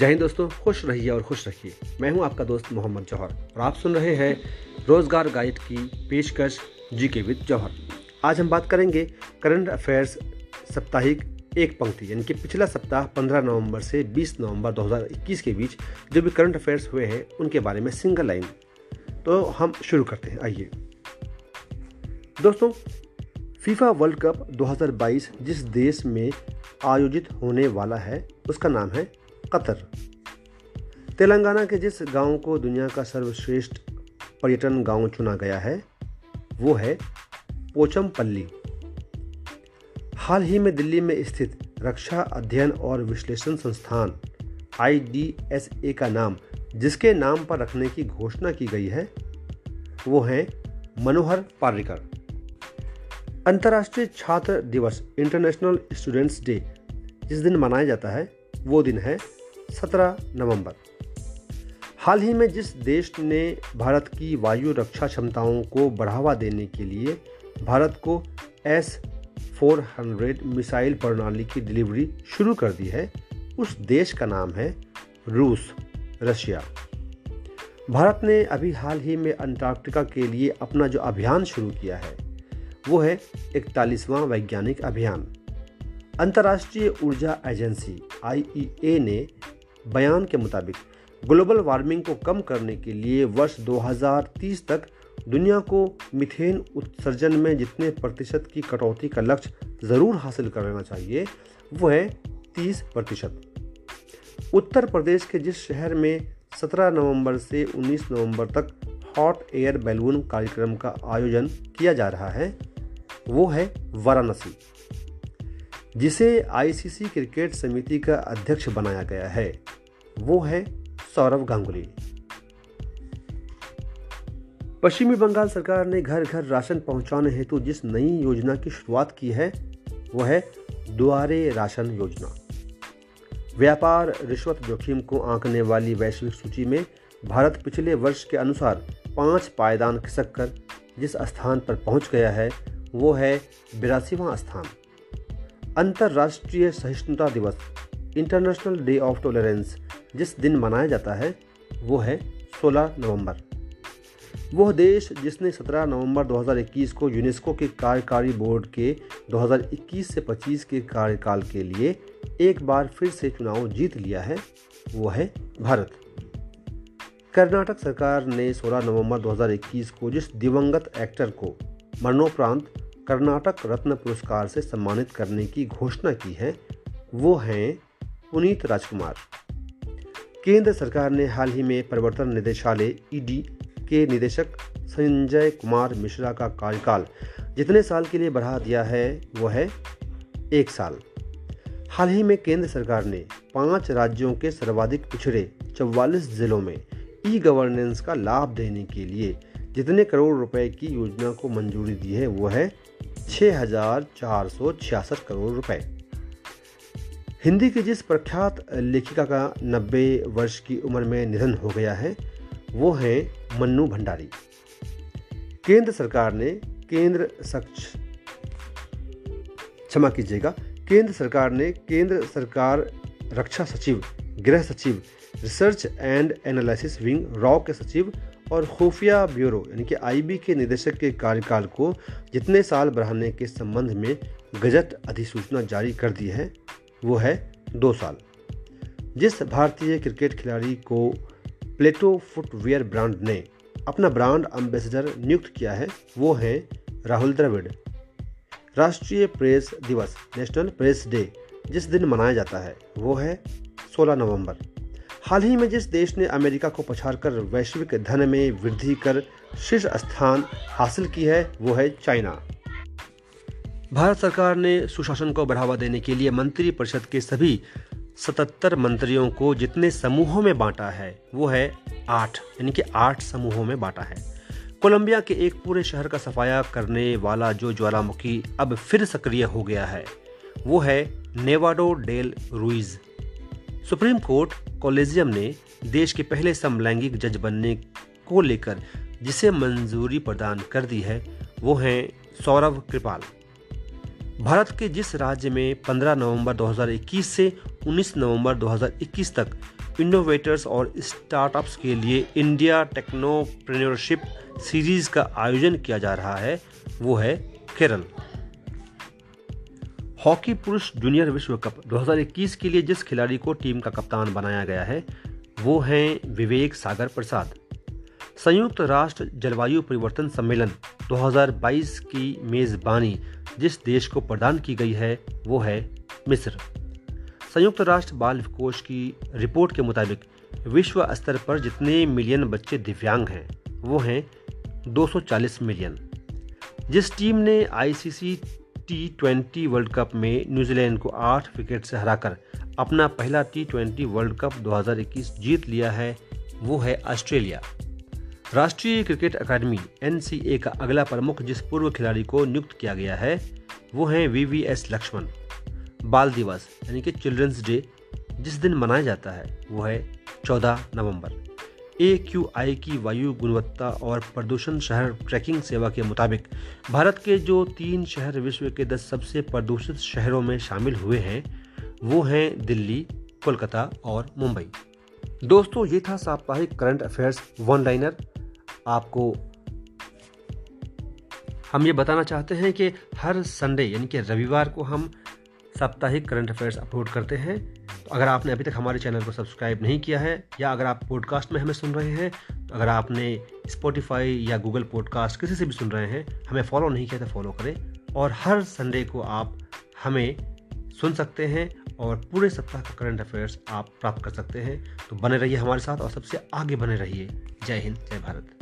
जय हिंद दोस्तों, खुश रहिए और खुश रखिए। मैं हूँ आपका दोस्त मोहम्मद जौहर और आप सुन रहे हैं रोज़गार गाइड की पेशकश जी के विद जौहर। आज हम बात करेंगे करंट अफेयर्स साप्ताहिक एक पंक्ति, यानी कि पिछला सप्ताह 15 नवंबर से 20 नवंबर 2021 के बीच जो भी करंट अफेयर्स हुए हैं, उनके बारे में सिंगल लाइन। तो हम शुरू करते हैं, आइए। दोस्तों, फीफा वर्ल्ड कप 2022 जिस देश में आयोजित होने वाला है, उसका नाम है कतर। तेलंगाना के जिस गाँव को दुनिया का सर्वश्रेष्ठ पर्यटन गाँव चुना गया है, वो है पोचमपल्ली। हाल ही में दिल्ली में स्थित रक्षा अध्ययन और विश्लेषण संस्थान आईडीएसए का नाम, जिसके नाम पर रखने की घोषणा की गई है, वो है मनोहर पार्रिकर। अंतर्राष्ट्रीय छात्र दिवस, इंटरनेशनल स्टूडेंट्स डे, जिस दिन मनाया जाता है, वो दिन है 17 नवंबर। हाल ही में जिस देश ने भारत की वायु रक्षा क्षमताओं को बढ़ावा देने के लिए भारत को एस 400 मिसाइल प्रणाली की डिलीवरी शुरू कर दी है, उस देश का नाम है रूस, रशिया। भारत ने अभी हाल ही में अंटार्कटिका के लिए अपना जो अभियान शुरू किया है, वो है इकतालीसवां वैज्ञानिक अभियान। अंतर्राष्ट्रीय ऊर्जा एजेंसी आईईए ने बयान के मुताबिक, ग्लोबल वार्मिंग को कम करने के लिए वर्ष 2030 तक दुनिया को मिथेन उत्सर्जन में जितने प्रतिशत की कटौती का लक्ष्य ज़रूर हासिल कर लेना चाहिए, वो है 30 प्रतिशत। उत्तर प्रदेश के जिस शहर में 17 नवंबर से 19 नवंबर तक हॉट एयर बैलून कार्यक्रम का आयोजन किया जा रहा है, वो है वाराणसी, जिसे आईसीसी क्रिकेट समिति का अध्यक्ष बनाया गया है। वो है सौरव गांगुली। पश्चिमी बंगाल सरकार ने घर घर राशन पहुँचाने हेतु जिस नई योजना की शुरुआत की है वो है दुआरे राशन योजना। व्यापार रिश्वत जोखिम को आंकने वाली वैश्विक सूची में भारत पिछले वर्ष के अनुसार पाँच पायदान खिसक कर जिस स्थान पर पहुँच गया है, वो है बिरासीवां स्थान। अंतर्राष्ट्रीय सहिष्णुता दिवस, इंटरनेशनल डे ऑफ़ टॉलरेंस जिस दिन मनाया जाता है, वो है 16 नवंबर। वह देश जिसने 17 नवंबर 2021 को यूनेस्को के कार्यकारी बोर्ड के 2021 से 25 के कार्यकाल के लिए एक बार फिर से चुनाव जीत लिया है, वो है भारत। कर्नाटक सरकार ने 16 नवंबर 2021 को जिस दिवंगत एक्टर को मरणोपरांत कर्नाटक रत्न पुरस्कार से सम्मानित करने की घोषणा की है, वो हैं पुनीत राजकुमार। केंद्र सरकार ने हाल ही में प्रवर्तन निदेशालय ईडी के निदेशक संजय कुमार मिश्रा का कार्यकाल जितने साल के लिए बढ़ा दिया है, वह है एक साल। हाल ही में केंद्र सरकार ने पाँच राज्यों के सर्वाधिक पिछड़े चौवालीस जिलों में ई गवर्नेंस का लाभ देने के लिए जितने करोड़ रुपए की योजना को मंजूरी दी है वो है छः हज़ार चार सौ छियासठ करोड़ रुपए। हिंदी की जिस प्रख्यात लेखिका का 90 वर्ष की उम्र में निधन हो गया है, वो है मन्नू भंडारी। केंद्र सरकार ने केंद्र सक्ष क्षमा कीजिएगा, केंद्र सरकार ने केंद्र सरकार रक्षा सचिव, गृह सचिव, रिसर्च एंड एनालिसिस विंग, रॉ के सचिव और खुफिया ब्यूरो, यानी कि आईबी के निदेशक के कार्यकाल को जितने साल बढ़ाने के संबंध में गजट अधिसूचना जारी कर दी है वो है दो साल। जिस भारतीय क्रिकेट खिलाड़ी को प्लेटो फुटवेयर ब्रांड ने अपना ब्रांड एम्बेसडर नियुक्त किया है, वो हैं राहुल द्रविड़। राष्ट्रीय प्रेस दिवस, नेशनल प्रेस डे, जिस दिन मनाया जाता है, वो है 16 नवंबर। हाल ही में जिस देश ने अमेरिका को पछाड़कर वैश्विक धन में वृद्धि कर शीर्ष स्थान हासिल की है, वो है चाइना। भारत सरकार ने सुशासन को बढ़ावा देने के लिए मंत्री परिषद के सभी सतहत्तर मंत्रियों को जितने समूहों में बांटा है, वो है आठ, यानी कि आठ समूहों में बांटा है। कोलंबिया के एक पूरे शहर का सफाया करने वाला जो ज्वालामुखी अब फिर सक्रिय हो गया है, वो है Nevado Del Ruiz. Supreme court collegium ने देश के पहले समलैंगिक जज बनने को लेकर जिसे मंजूरी प्रदान कर दी है, वो हैं सौरभ कृपाल। भारत के जिस राज्य में 15 नवंबर 2021 से 19 नवंबर 2021 तक इनोवेटर्स और स्टार्टअप्स के लिए इंडिया टेक्नोप्रेन्योरशिप सीरीज़ का आयोजन किया जा रहा है, वो है केरल। हॉकी पुरुष जूनियर विश्व कप 2021 के लिए जिस खिलाड़ी को टीम का कप्तान बनाया गया है, वो हैं विवेक सागर प्रसाद। संयुक्त राष्ट्र जलवायु परिवर्तन सम्मेलन 2022 की मेज़बानी जिस देश को प्रदान की गई है, वो है मिस्र। संयुक्त राष्ट्र बाल कोष की रिपोर्ट के मुताबिक, विश्व स्तर पर जितने मिलियन बच्चे दिव्यांग हैं, वो हैं 240 मिलियन। जिस टीम ने ICC T twenty world cup में न्यूजीलैंड को आठ विकेट से हराकर अपना पहला टी ट्वेंटी वर्ल्ड कप 2021 जीत लिया है, वो है ऑस्ट्रेलिया। राष्ट्रीय क्रिकेट अकादमी एनसीए का अगला प्रमुख जिस पूर्व खिलाड़ी को नियुक्त किया गया है, वो हैं वी वी एस लक्ष्मण। बाल दिवस, यानी कि चिल्ड्रंस डे, जिस दिन मनाया जाता है, वो है 14 नवंबर। ए क्यू आई की वायु गुणवत्ता और प्रदूषण शहर ट्रैकिंग सेवा के मुताबिक, भारत के जो तीन शहर विश्व के दस सबसे प्रदूषित शहरों में शामिल हुए हैं, वो हैं दिल्ली, कोलकाता और मुंबई। दोस्तों, ये था साप्ताहिक करंट अफेयर्स, वन लाइनर। आपको हम ये बताना चाहते हैं कि हर संडे यानी कि रविवार को हम साप्ताहिक करंट अफेयर्स अपलोड करते हैं। तो अगर आपने अभी तक हमारे चैनल को सब्सक्राइब नहीं किया है, या अगर आप पॉडकास्ट में हमें सुन रहे हैं तो अगर आपने स्पॉटिफाई या गूगल पॉडकास्ट किसी से भी सुन रहे हैं, हमें फॉलो नहीं किया तो फॉलो करें। और हर संडे को आप हमें सुन सकते हैं और पूरे सप्ताह का करंट अफेयर्स आप प्राप्त कर सकते हैं। तो बने रहिए हमारे साथ और सबसे आगे बने रहिए। जय हिंद, जय भारत।